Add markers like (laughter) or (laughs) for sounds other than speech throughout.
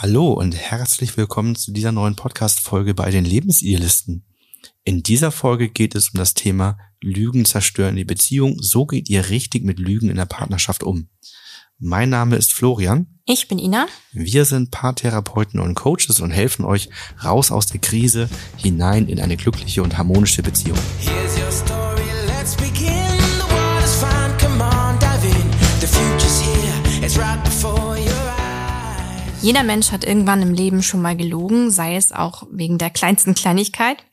Hallo und herzlich willkommen zu dieser neuen Podcast-Folge bei den Lebensidealisten. In dieser Folge geht es um das Thema Lügen zerstören die Beziehung. So geht ihr richtig mit Lügen in der Partnerschaft um. Mein Name ist Florian. Ich bin Ina. Wir sind Paartherapeuten und Coaches und helfen euch raus aus der Krise hinein in eine glückliche und harmonische Beziehung. Jeder Mensch hat irgendwann im Leben schon mal gelogen, sei es auch wegen der kleinsten Kleinigkeit.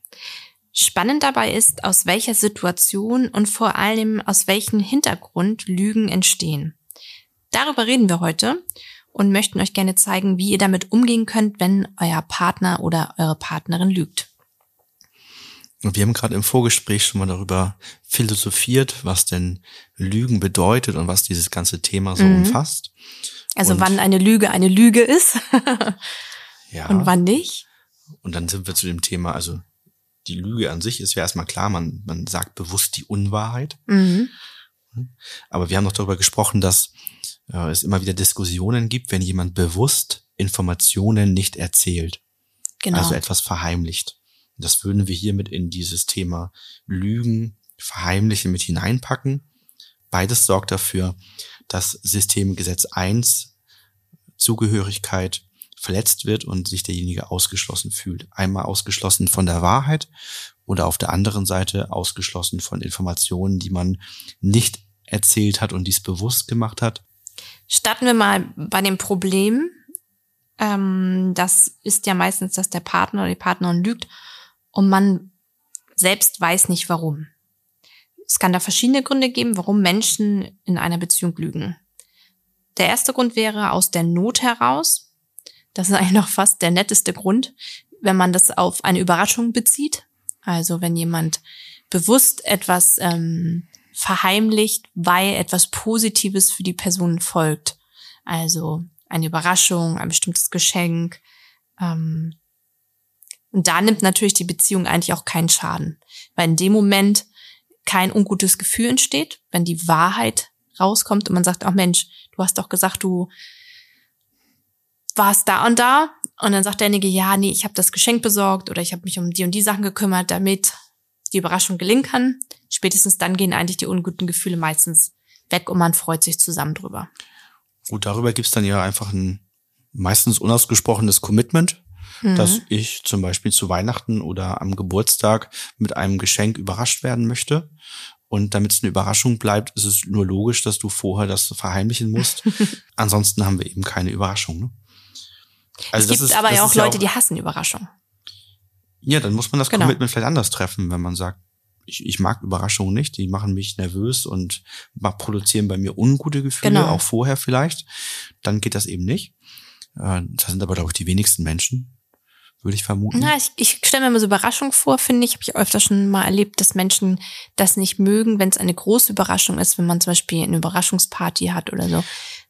Spannend dabei ist, aus welcher Situation und vor allem aus welchem Hintergrund Lügen entstehen. Darüber reden wir heute und möchten euch gerne zeigen, wie ihr damit umgehen könnt, wenn euer Partner oder eure Partnerin lügt. Wir haben gerade im Vorgespräch schon mal darüber philosophiert, was denn Lügen bedeutet und was dieses ganze Thema so mhm. umfasst. Also und wann eine Lüge eine Lüge ist (laughs) ja. und wann nicht. Und dann sind wir zu dem Thema, also die Lüge an sich ist ja erstmal klar, man, man sagt bewusst die Unwahrheit. Mhm. Aber wir haben noch darüber gesprochen, dass äh, es immer wieder Diskussionen gibt, wenn jemand bewusst Informationen nicht erzählt. Genau. Also etwas verheimlicht. Das würden wir hiermit in dieses Thema Lügen, Verheimlichen mit hineinpacken. Beides sorgt dafür, dass Systemgesetz 1 Zugehörigkeit verletzt wird und sich derjenige ausgeschlossen fühlt. Einmal ausgeschlossen von der Wahrheit oder auf der anderen Seite ausgeschlossen von Informationen, die man nicht erzählt hat und dies bewusst gemacht hat. Starten wir mal bei dem Problem. Ähm, das ist ja meistens, dass der Partner oder die Partnerin lügt und man selbst weiß nicht warum. Es kann da verschiedene Gründe geben, warum Menschen in einer Beziehung lügen. Der erste Grund wäre aus der Not heraus. Das ist (laughs) eigentlich noch fast der netteste Grund, wenn man das auf eine Überraschung bezieht. Also wenn jemand bewusst etwas ähm, verheimlicht, weil etwas Positives für die Person folgt. Also eine Überraschung, ein bestimmtes Geschenk. Ähm, und da nimmt natürlich die Beziehung eigentlich auch keinen Schaden. Weil in dem Moment kein ungutes Gefühl entsteht, wenn die Wahrheit rauskommt und man sagt, ach Mensch, du hast doch gesagt, du warst da und da. Und dann sagt derjenige, ja, nee, ich habe das Geschenk besorgt oder ich habe mich um die und die Sachen gekümmert, damit die Überraschung gelingen kann. Spätestens dann gehen eigentlich die unguten Gefühle meistens weg und man freut sich zusammen drüber. Gut, darüber gibt's dann ja einfach ein meistens unausgesprochenes Commitment mhm. dass ich zum Beispiel zu Weihnachten oder am Geburtstag mit einem Geschenk überrascht werden möchte. Und damit es eine Überraschung bleibt, ist es nur logisch, dass du vorher das verheimlichen musst. (laughs) Ansonsten haben wir eben keine Überraschung. Ne? Also es gibt ist, aber ja auch Leute, ja auch, die hassen Überraschung. Ja, dann muss man das genau. Commitment vielleicht anders treffen, wenn man sagt, ich, ich mag Überraschungen nicht, die machen mich nervös und produzieren bei mir ungute Gefühle, genau. auch vorher vielleicht. Dann geht das eben nicht. Äh, das sind aber, glaube ich, die wenigsten Menschen würde ich vermuten. Na, ich, ich stelle mir immer so Überraschung vor, finde ich. Habe ich öfter schon mal erlebt, dass Menschen das nicht mögen, wenn es eine große Überraschung ist, wenn man zum Beispiel eine Überraschungsparty hat oder so.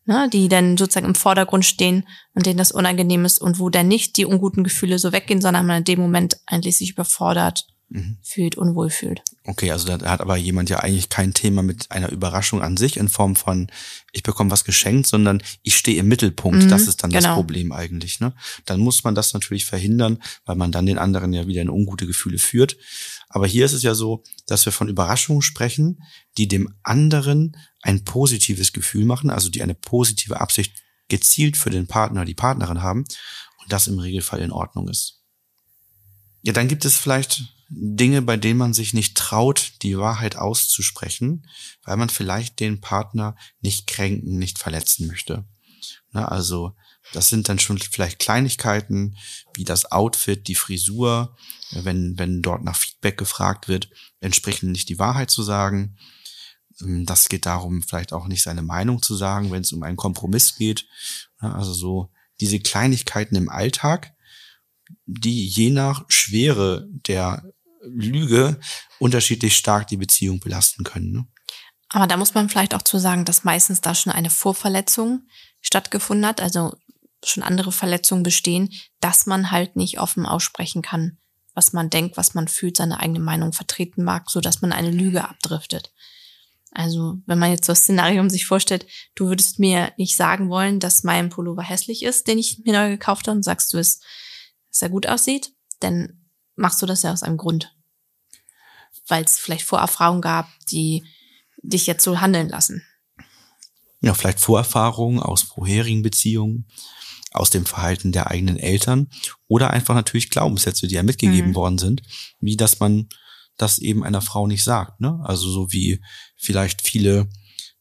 Ne, die dann sozusagen im Vordergrund stehen und denen das unangenehm ist und wo dann nicht die unguten Gefühle so weggehen, sondern man in dem Moment eigentlich sich überfordert mhm. fühlt, unwohl fühlt. Okay, also da hat aber jemand ja eigentlich kein Thema mit einer Überraschung an sich in Form von, ich bekomme was geschenkt, sondern ich stehe im Mittelpunkt. Mhm, das ist dann genau. das Problem eigentlich. Ne? Dann muss man das natürlich verhindern, weil man dann den anderen ja wieder in ungute Gefühle führt. Aber hier ist es ja so, dass wir von Überraschungen sprechen, die dem anderen ein positives Gefühl machen, also die eine positive Absicht gezielt für den Partner, die Partnerin haben und das im Regelfall in Ordnung ist. Ja, dann gibt es vielleicht Dinge, bei denen man sich nicht traut, die Wahrheit auszusprechen, weil man vielleicht den Partner nicht kränken, nicht verletzen möchte. Na, also das sind dann schon vielleicht Kleinigkeiten wie das Outfit, die Frisur, wenn, wenn dort nach Feedback gefragt wird, entsprechend nicht die Wahrheit zu sagen. Ähm, das geht darum, vielleicht auch nicht seine Meinung zu sagen, wenn es um einen Kompromiss geht. Also so diese Kleinigkeiten im Alltag, die je nach Schwere der Lüge unterschiedlich stark die Beziehung belasten können. Ne? Aber da muss man vielleicht auch zu sagen, dass meistens da schon eine Vorverletzung stattgefunden hat, also schon andere Verletzungen bestehen, dass man halt nicht offen aussprechen kann, was man denkt, was man fühlt, seine eigene Meinung vertreten mag, so dass man eine Lüge abdriftet. Also wenn man jetzt so das Szenario sich vorstellt, du würdest mir nicht sagen wollen, dass mein Pullover hässlich ist, den ich mir neu gekauft habe, und sagst du es, dass er gut aussieht, dann machst du das ja aus einem Grund. Weil es vielleicht Vorerfahrungen gab, die dich jetzt so handeln lassen. Ja, vielleicht Vorerfahrungen aus vorherigen Beziehungen, aus dem Verhalten der eigenen Eltern oder einfach natürlich Glaubenssätze, die ja mitgegeben mhm. worden sind, wie dass man das eben einer Frau nicht sagt. Ne? Also so wie vielleicht viele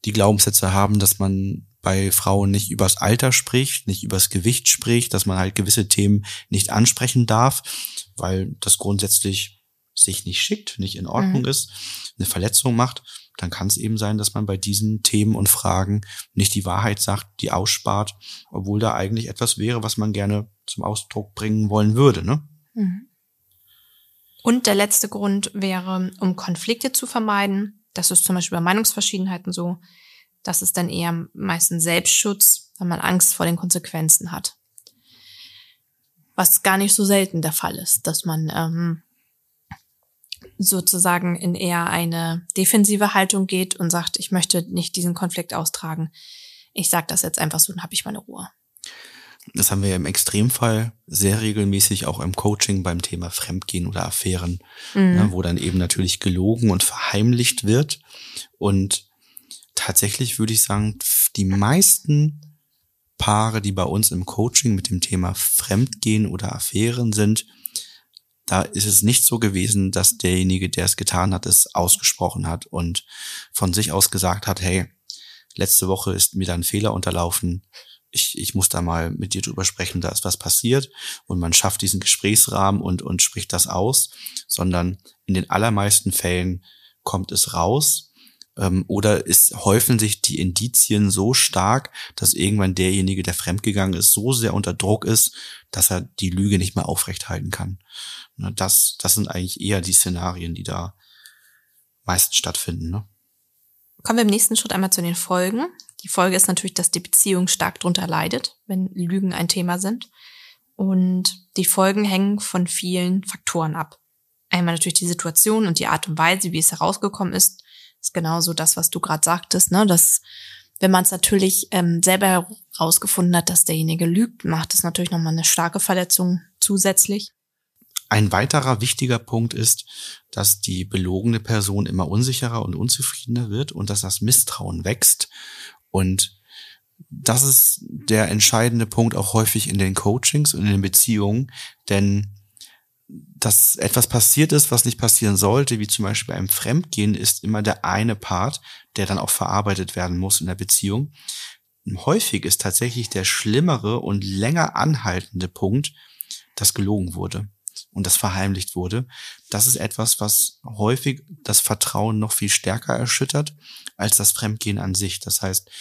die Glaubenssätze haben, dass man bei Frauen nicht übers Alter spricht, nicht übers Gewicht spricht, dass man halt gewisse Themen nicht ansprechen darf, weil das grundsätzlich sich nicht schickt, nicht in Ordnung mhm. ist, eine Verletzung macht, dann kann es eben sein, dass man bei diesen Themen und Fragen nicht die Wahrheit sagt, die ausspart, obwohl da eigentlich etwas wäre, was man gerne zum Ausdruck bringen wollen würde. Ne? Mhm. Und der letzte Grund wäre, um Konflikte zu vermeiden. Das ist zum Beispiel bei Meinungsverschiedenheiten so. Das ist dann eher meistens Selbstschutz, weil man Angst vor den Konsequenzen hat. Was gar nicht so selten der Fall ist, dass man ähm, sozusagen in eher eine defensive Haltung geht und sagt, ich möchte nicht diesen Konflikt austragen. Ich sage das jetzt einfach so, dann habe ich meine Ruhe. Das haben wir ja im Extremfall sehr regelmäßig auch im Coaching beim Thema Fremdgehen oder Affären, mhm. ja, wo dann eben natürlich gelogen und verheimlicht wird. Und tatsächlich würde ich sagen, die meisten Paare, die bei uns im Coaching mit dem Thema Fremdgehen oder Affären sind, da ist es nicht so gewesen, dass derjenige, der es getan hat, es ausgesprochen hat und von sich aus gesagt hat, hey, letzte Woche ist mir da ein Fehler unterlaufen. Ich, ich muss da mal mit dir drüber sprechen, da ist was passiert und man schafft diesen Gesprächsrahmen und, und spricht das aus, sondern in den allermeisten Fällen kommt es raus ähm, oder es häufen sich die Indizien so stark, dass irgendwann derjenige, der fremdgegangen ist, so sehr unter Druck ist, dass er die Lüge nicht mehr aufrechthalten kann. Das, das sind eigentlich eher die Szenarien, die da meistens stattfinden. Ne? Kommen wir im nächsten Schritt einmal zu den Folgen. Die Folge ist natürlich, dass die Beziehung stark drunter leidet, wenn Lügen ein Thema sind. Und die Folgen hängen von vielen Faktoren ab. Einmal natürlich die Situation und die Art und Weise, wie es herausgekommen ist, ist genauso das, was du gerade sagtest, ne? Dass wenn man es natürlich ähm, selber herausgefunden hat, dass derjenige lügt, macht es natürlich nochmal eine starke Verletzung zusätzlich. Ein weiterer wichtiger Punkt ist, dass die belogene Person immer unsicherer und unzufriedener wird und dass das Misstrauen wächst. Und das ist der entscheidende Punkt auch häufig in den Coachings und in den Beziehungen, denn dass etwas passiert ist, was nicht passieren sollte, wie zum Beispiel beim Fremdgehen, ist immer der eine Part, der dann auch verarbeitet werden muss in der Beziehung. Häufig ist tatsächlich der schlimmere und länger anhaltende Punkt, dass gelogen wurde und das verheimlicht wurde. Das ist etwas, was häufig das Vertrauen noch viel stärker erschüttert als das Fremdgehen an sich. Das heißt,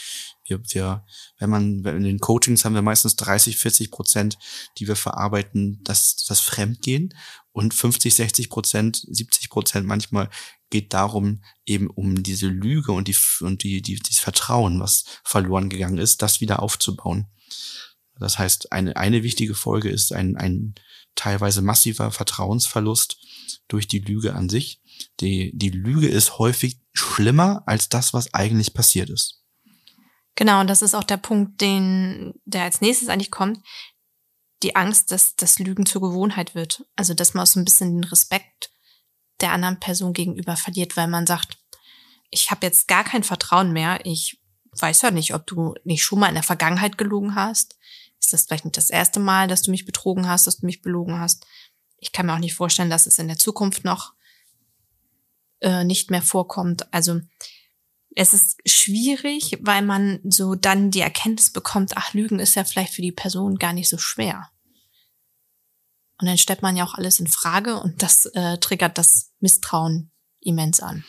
wir, wir, wenn man, in den Coachings haben wir meistens 30, 40 Prozent, die wir verarbeiten, das, das Fremdgehen und 50, 60 Prozent, 70 Prozent manchmal geht darum, eben um diese Lüge und die, und die, die, dieses Vertrauen, was verloren gegangen ist, das wieder aufzubauen. Das heißt, eine, eine wichtige Folge ist ein, ein teilweise massiver Vertrauensverlust durch die Lüge an sich. Die, die Lüge ist häufig schlimmer als das, was eigentlich passiert ist. Genau, und das ist auch der Punkt, den, der als nächstes eigentlich kommt. Die Angst, dass das Lügen zur Gewohnheit wird. Also, dass man auch so ein bisschen den Respekt der anderen Person gegenüber verliert, weil man sagt, ich habe jetzt gar kein Vertrauen mehr. Ich weiß ja nicht, ob du nicht schon mal in der Vergangenheit gelogen hast ist das vielleicht nicht das erste Mal, dass du mich betrogen hast, dass du mich belogen hast. Ich kann mir auch nicht vorstellen, dass es in der Zukunft noch äh, nicht mehr vorkommt. Also es ist schwierig, weil man so dann die Erkenntnis bekommt, ach, Lügen ist ja vielleicht für die Person gar nicht so schwer. Und dann stellt man ja auch alles in Frage und das äh, triggert das Misstrauen immens an.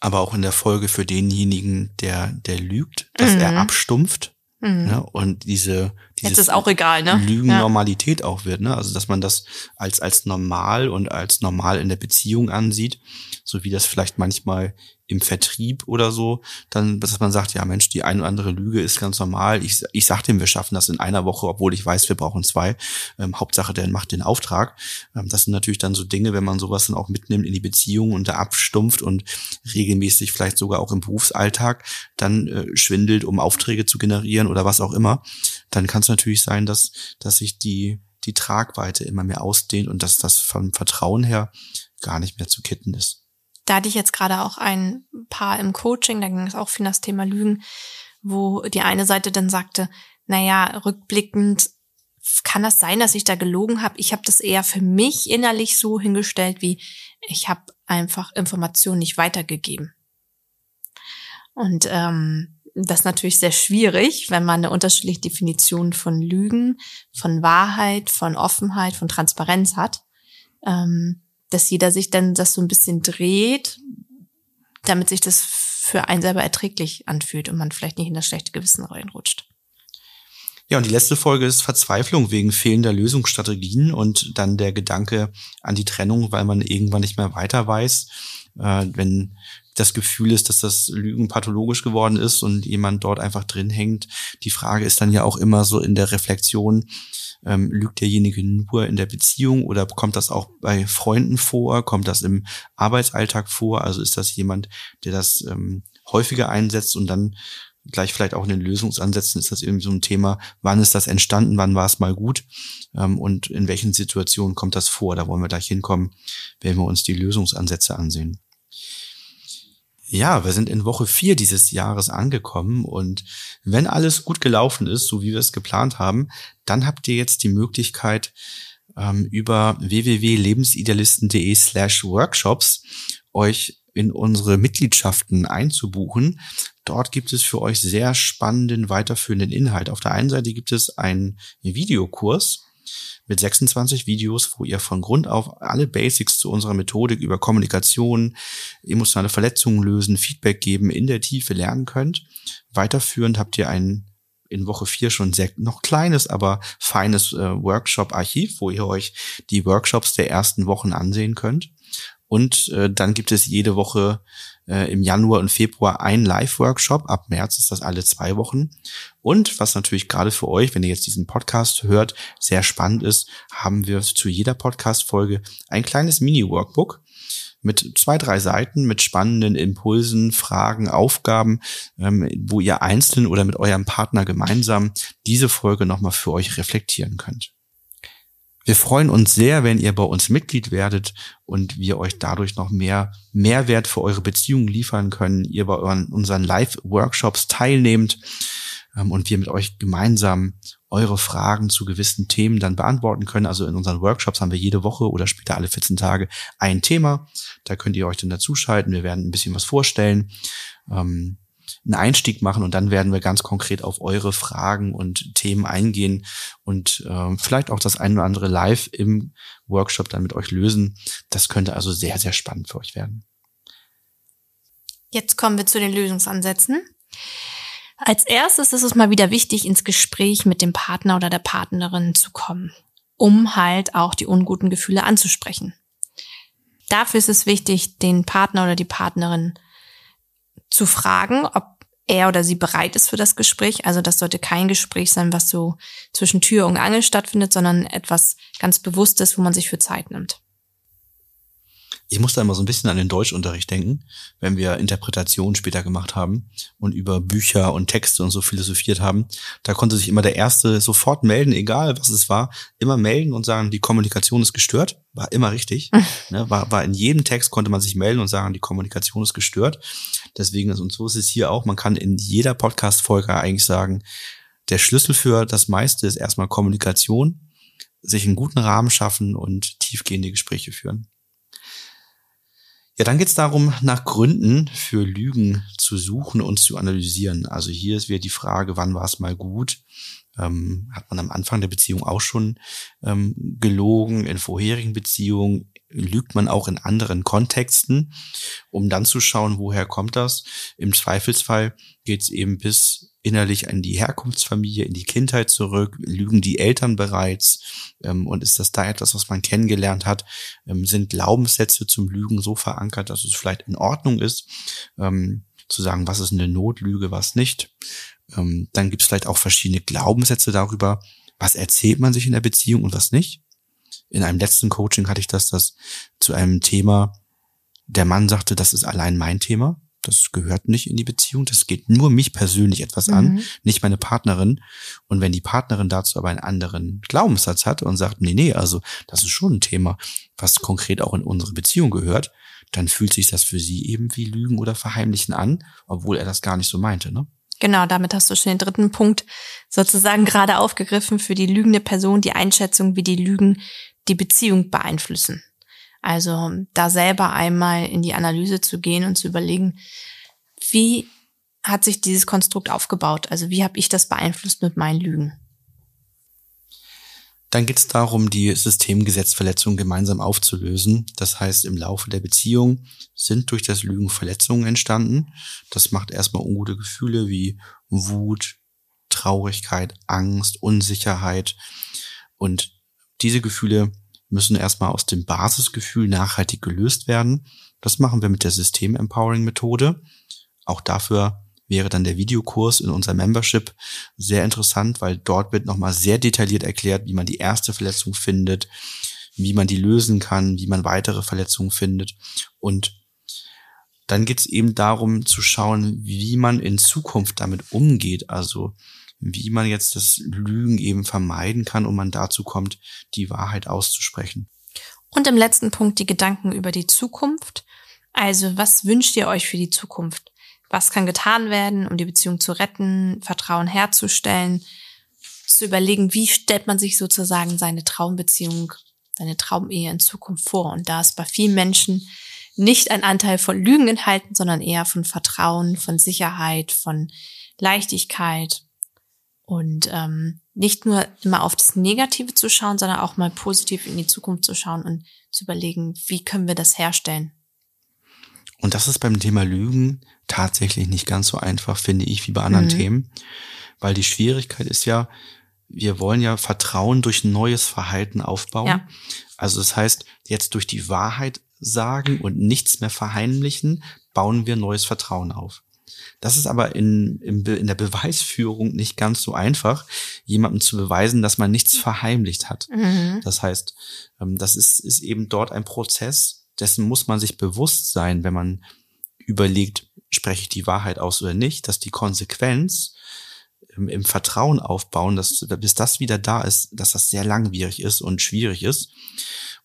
Aber auch in der Folge für denjenigen, der, der lügt, dass mhm. er abstumpft Mhm. Ja, und diese, Jetzt ist auch egal, ne? Lügennormalität ja. auch wird, ne? Also dass man das als als normal und als normal in der Beziehung ansieht, so wie das vielleicht manchmal im Vertrieb oder so, dann, dass man sagt, ja Mensch, die eine oder andere Lüge ist ganz normal. Ich, ich sag dem, wir schaffen das in einer Woche, obwohl ich weiß, wir brauchen zwei. Ähm, Hauptsache, der macht den Auftrag. Ähm, das sind natürlich dann so Dinge, wenn man sowas dann auch mitnimmt in die Beziehung und da abstumpft und regelmäßig vielleicht sogar auch im Berufsalltag dann äh, schwindelt, um Aufträge zu generieren oder was auch immer, dann kann es natürlich sein, dass, dass sich die, die Tragweite immer mehr ausdehnt und dass das vom Vertrauen her gar nicht mehr zu kitten ist. Da hatte ich jetzt gerade auch ein Paar im Coaching, da ging es auch viel das Thema Lügen, wo die eine Seite dann sagte, naja, rückblickend kann das sein, dass ich da gelogen habe. Ich habe das eher für mich innerlich so hingestellt, wie ich habe einfach Informationen nicht weitergegeben. Und ähm, das ist natürlich sehr schwierig, wenn man eine unterschiedliche Definition von Lügen, von Wahrheit, von Offenheit, von Transparenz hat. Ähm, dass jeder sich dann das so ein bisschen dreht, damit sich das für einen selber erträglich anfühlt und man vielleicht nicht in das schlechte Gewissen reinrutscht. Ja, und die letzte Folge ist Verzweiflung wegen fehlender Lösungsstrategien und dann der Gedanke an die Trennung, weil man irgendwann nicht mehr weiter weiß. Äh, wenn das Gefühl ist, dass das Lügen pathologisch geworden ist und jemand dort einfach drin hängt. Die Frage ist dann ja auch immer so in der Reflexion, ähm, lügt derjenige nur in der Beziehung oder kommt das auch bei Freunden vor? Kommt das im Arbeitsalltag vor? Also ist das jemand, der das ähm, häufiger einsetzt und dann gleich vielleicht auch in den Lösungsansätzen ist das irgendwie so ein Thema, wann ist das entstanden, wann war es mal gut ähm, und in welchen Situationen kommt das vor? Da wollen wir gleich hinkommen, wenn wir uns die Lösungsansätze ansehen. Ja, wir sind in Woche vier dieses Jahres angekommen und wenn alles gut gelaufen ist, so wie wir es geplant haben, dann habt ihr jetzt die Möglichkeit, ähm, über www.lebensidealisten.de slash workshops euch in unsere Mitgliedschaften einzubuchen. Dort gibt es für euch sehr spannenden, weiterführenden Inhalt. Auf der einen Seite gibt es einen Videokurs, mit 26 Videos, wo ihr von Grund auf alle Basics zu unserer Methodik über Kommunikation, emotionale Verletzungen lösen, Feedback geben, in der Tiefe lernen könnt. Weiterführend habt ihr ein in Woche 4 schon sehr noch kleines, aber feines äh, Workshop-Archiv, wo ihr euch die Workshops der ersten Wochen ansehen könnt. Und äh, dann gibt es jede Woche äh, im Januar und Februar ein Live-Workshop. Ab März ist das alle zwei Wochen. Und was natürlich gerade für euch, wenn ihr jetzt diesen Podcast hört, sehr spannend ist, haben wir zu jeder Podcast-Folge ein kleines Mini-Workbook mit zwei, drei Seiten mit spannenden Impulsen, Fragen, Aufgaben, ähm, wo ihr einzeln oder mit eurem Partner gemeinsam diese Folge nochmal für euch reflektieren könnt. Wir freuen uns sehr, wenn ihr bei uns Mitglied werdet und wir euch dadurch noch mehr Mehrwert für eure Beziehung liefern können, ihr bei unseren Live-Workshops teilnehmt ähm, und wir mit euch gemeinsam eure Fragen zu gewissen Themen dann beantworten können. Also in unseren Workshops haben wir jede Woche oder später alle 14 Tage ein Thema. Da könnt ihr euch dann dazuschalten. Wir werden ein bisschen was vorstellen. Ähm, einen Einstieg machen und dann werden wir ganz konkret auf eure Fragen und Themen eingehen und äh, vielleicht auch das ein oder andere live im Workshop dann mit euch lösen. Das könnte also sehr, sehr spannend für euch werden. Jetzt kommen wir zu den Lösungsansätzen. Als erstes ist es mal wieder wichtig, ins Gespräch mit dem Partner oder der Partnerin zu kommen, um halt auch die unguten Gefühle anzusprechen. Dafür ist es wichtig, den Partner oder die Partnerin zu fragen, ob er oder sie bereit ist für das Gespräch. Also das sollte kein Gespräch sein, was so zwischen Tür und Angel stattfindet, sondern etwas ganz Bewusstes, wo man sich für Zeit nimmt. Ich muss da immer so ein bisschen an den Deutschunterricht denken, wenn wir Interpretationen später gemacht haben und über Bücher und Texte und so philosophiert haben. Da konnte sich immer der Erste sofort melden, egal was es war, immer melden und sagen, die Kommunikation ist gestört. War immer richtig. (laughs) ne, war, war in jedem Text konnte man sich melden und sagen, die Kommunikation ist gestört. Deswegen ist, und so ist es hier auch, man kann in jeder Podcast-Folge eigentlich sagen, der Schlüssel für das meiste ist erstmal Kommunikation, sich einen guten Rahmen schaffen und tiefgehende Gespräche führen. Ja, dann geht es darum, nach Gründen für Lügen zu suchen und zu analysieren. Also hier ist wieder die Frage, wann war es mal gut? Ähm, hat man am Anfang der Beziehung auch schon ähm, gelogen, in vorherigen Beziehungen lügt man auch in anderen Kontexten, um dann zu schauen, woher kommt das. Im Zweifelsfall geht es eben bis innerlich an die Herkunftsfamilie, in die Kindheit zurück? Lügen die Eltern bereits? Ähm, und ist das da etwas, was man kennengelernt hat? Ähm, sind Glaubenssätze zum Lügen so verankert, dass es vielleicht in Ordnung ist, ähm, zu sagen, was ist eine Notlüge, was nicht? Ähm, dann gibt es vielleicht auch verschiedene Glaubenssätze darüber, was erzählt man sich in der Beziehung und was nicht. In einem letzten Coaching hatte ich das, das zu einem Thema, der Mann sagte, das ist allein mein Thema. Das gehört nicht in die Beziehung. Das geht nur mich persönlich etwas an, mhm. nicht meine Partnerin. Und wenn die Partnerin dazu aber einen anderen Glaubenssatz hat und sagt, nee, nee, also das ist schon ein Thema, was konkret auch in unsere Beziehung gehört, dann fühlt sich das für sie eben wie Lügen oder Verheimlichen an, obwohl er das gar nicht so meinte, ne? Genau, damit hast du schon den dritten Punkt sozusagen gerade aufgegriffen für die lügende Person, die Einschätzung, wie die Lügen die Beziehung beeinflussen. Also da selber einmal in die Analyse zu gehen und zu überlegen, wie hat sich dieses Konstrukt aufgebaut? Also wie habe ich das beeinflusst mit meinen Lügen? Dann geht es darum, die Systemgesetzverletzung gemeinsam aufzulösen. Das heißt, im Laufe der Beziehung sind durch das Lügen Verletzungen entstanden. Das macht erstmal ungute Gefühle wie Wut, Traurigkeit, Angst, Unsicherheit. Und diese Gefühle müssen erstmal aus dem Basisgefühl nachhaltig gelöst werden. Das machen wir mit der System-Empowering-Methode. Auch dafür wäre dann der Videokurs in unserer Membership sehr interessant, weil dort wird nochmal sehr detailliert erklärt, wie man die erste Verletzung findet, wie man die lösen kann, wie man weitere Verletzungen findet. Und dann geht es eben darum zu schauen, wie man in Zukunft damit umgeht. Also wie man jetzt das Lügen eben vermeiden kann und man dazu kommt, die Wahrheit auszusprechen. Und im letzten Punkt die Gedanken über die Zukunft. Also was wünscht ihr euch für die Zukunft? Was kann getan werden, um die Beziehung zu retten, Vertrauen herzustellen, zu überlegen, wie stellt man sich sozusagen seine Traumbeziehung, seine Traumehe in Zukunft vor? Und da ist bei vielen Menschen nicht ein Anteil von Lügen enthalten, sondern eher von Vertrauen, von Sicherheit, von Leichtigkeit. Und ähm, nicht nur immer auf das Negative zu schauen, sondern auch mal positiv in die Zukunft zu schauen und zu überlegen, wie können wir das herstellen. Und das ist beim Thema Lügen tatsächlich nicht ganz so einfach, finde ich, wie bei anderen mhm. Themen. Weil die Schwierigkeit ist ja, wir wollen ja Vertrauen durch neues Verhalten aufbauen. Ja. Also das heißt, jetzt durch die Wahrheit sagen und nichts mehr verheimlichen, bauen wir neues Vertrauen auf. Das ist aber in, in, in der Beweisführung nicht ganz so einfach, jemandem zu beweisen, dass man nichts verheimlicht hat. Mhm. Das heißt, ähm, das ist, ist eben dort ein Prozess, dessen muss man sich bewusst sein, wenn man überlegt, spreche ich die Wahrheit aus oder nicht, dass die Konsequenz im, im Vertrauen aufbauen, dass bis das wieder da ist, dass das sehr langwierig ist und schwierig ist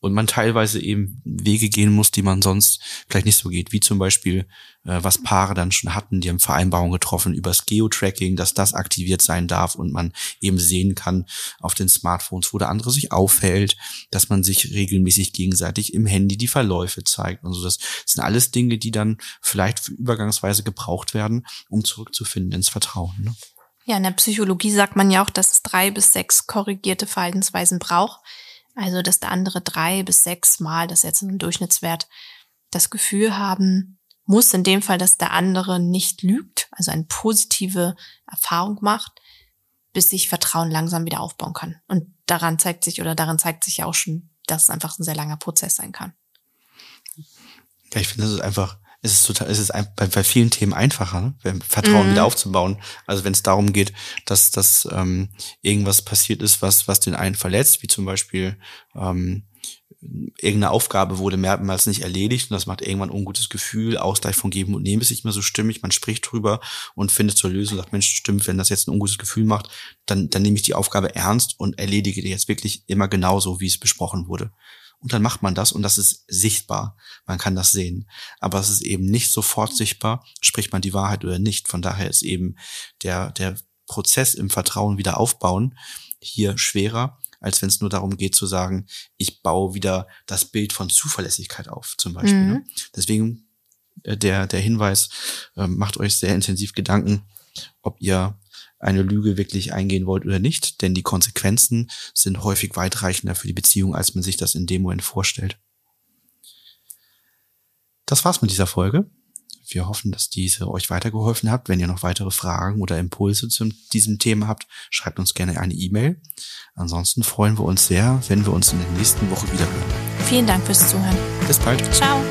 und man teilweise eben Wege gehen muss, die man sonst vielleicht nicht so geht, wie zum Beispiel, äh, was Paare dann schon hatten, die haben Vereinbarungen getroffen übers Geotracking, dass das aktiviert sein darf und man eben sehen kann auf den Smartphones, wo der andere sich aufhält, dass man sich regelmäßig gegenseitig im Handy die Verläufe zeigt und so. Das sind alles Dinge, die dann vielleicht übergangsweise gebraucht werden, um zurückzufinden ins Vertrauen. Ne? Ja, in der Psychologie sagt man ja auch, dass es drei bis sechs korrigierte Verhaltensweisen braucht, also, dass der andere drei bis sechs Mal, das ist jetzt ein Durchschnittswert, das Gefühl haben muss, in dem Fall, dass der andere nicht lügt, also eine positive Erfahrung macht, bis sich Vertrauen langsam wieder aufbauen kann. Und daran zeigt sich oder daran zeigt sich ja auch schon, dass es einfach ein sehr langer Prozess sein kann. Ja, ich finde, das ist einfach es ist total, es ist ein, bei, bei vielen Themen einfacher, ne? Vertrauen mhm. wieder aufzubauen. Also wenn es darum geht, dass, dass ähm, irgendwas passiert ist, was, was den einen verletzt, wie zum Beispiel ähm, irgendeine Aufgabe wurde mehrmals nicht erledigt und das macht irgendwann ein ungutes Gefühl, Ausgleich von Geben und Nehmen ist nicht mehr so stimmig, man spricht drüber und findet zur Lösung, sagt, Mensch, stimmt, wenn das jetzt ein ungutes Gefühl macht, dann, dann nehme ich die Aufgabe ernst und erledige die jetzt wirklich immer genauso, wie es besprochen wurde und dann macht man das und das ist sichtbar. Man kann das sehen. Aber es ist eben nicht sofort sichtbar, spricht man die Wahrheit oder nicht. Von daher ist eben der, der Prozess im Vertrauen wieder aufbauen hier schwerer, als wenn es nur darum geht zu sagen, ich baue wieder das Bild von Zuverlässigkeit auf, zum Beispiel. Mhm. Ne? Deswegen äh, der, der Hinweis, äh, macht euch sehr intensiv Gedanken, ob ihr eine Lüge wirklich eingehen wollt oder nicht, denn die Konsequenzen sind häufig weitreichender für die Beziehung, als man sich das in dem Moment vorstellt. Das war's mit dieser Folge. wir hoffen, dass diese euch weitergeholfen hat. Wenn ihr noch weitere Fragen oder Impulse zu diesem Thema habt, schreibt uns gerne eine E-Mail. Ansonsten freuen wir uns sehr, wenn wir uns in der nächsten Woche wieder hören. Vielen Dank fürs Zuhören. Bis bald. Ciao.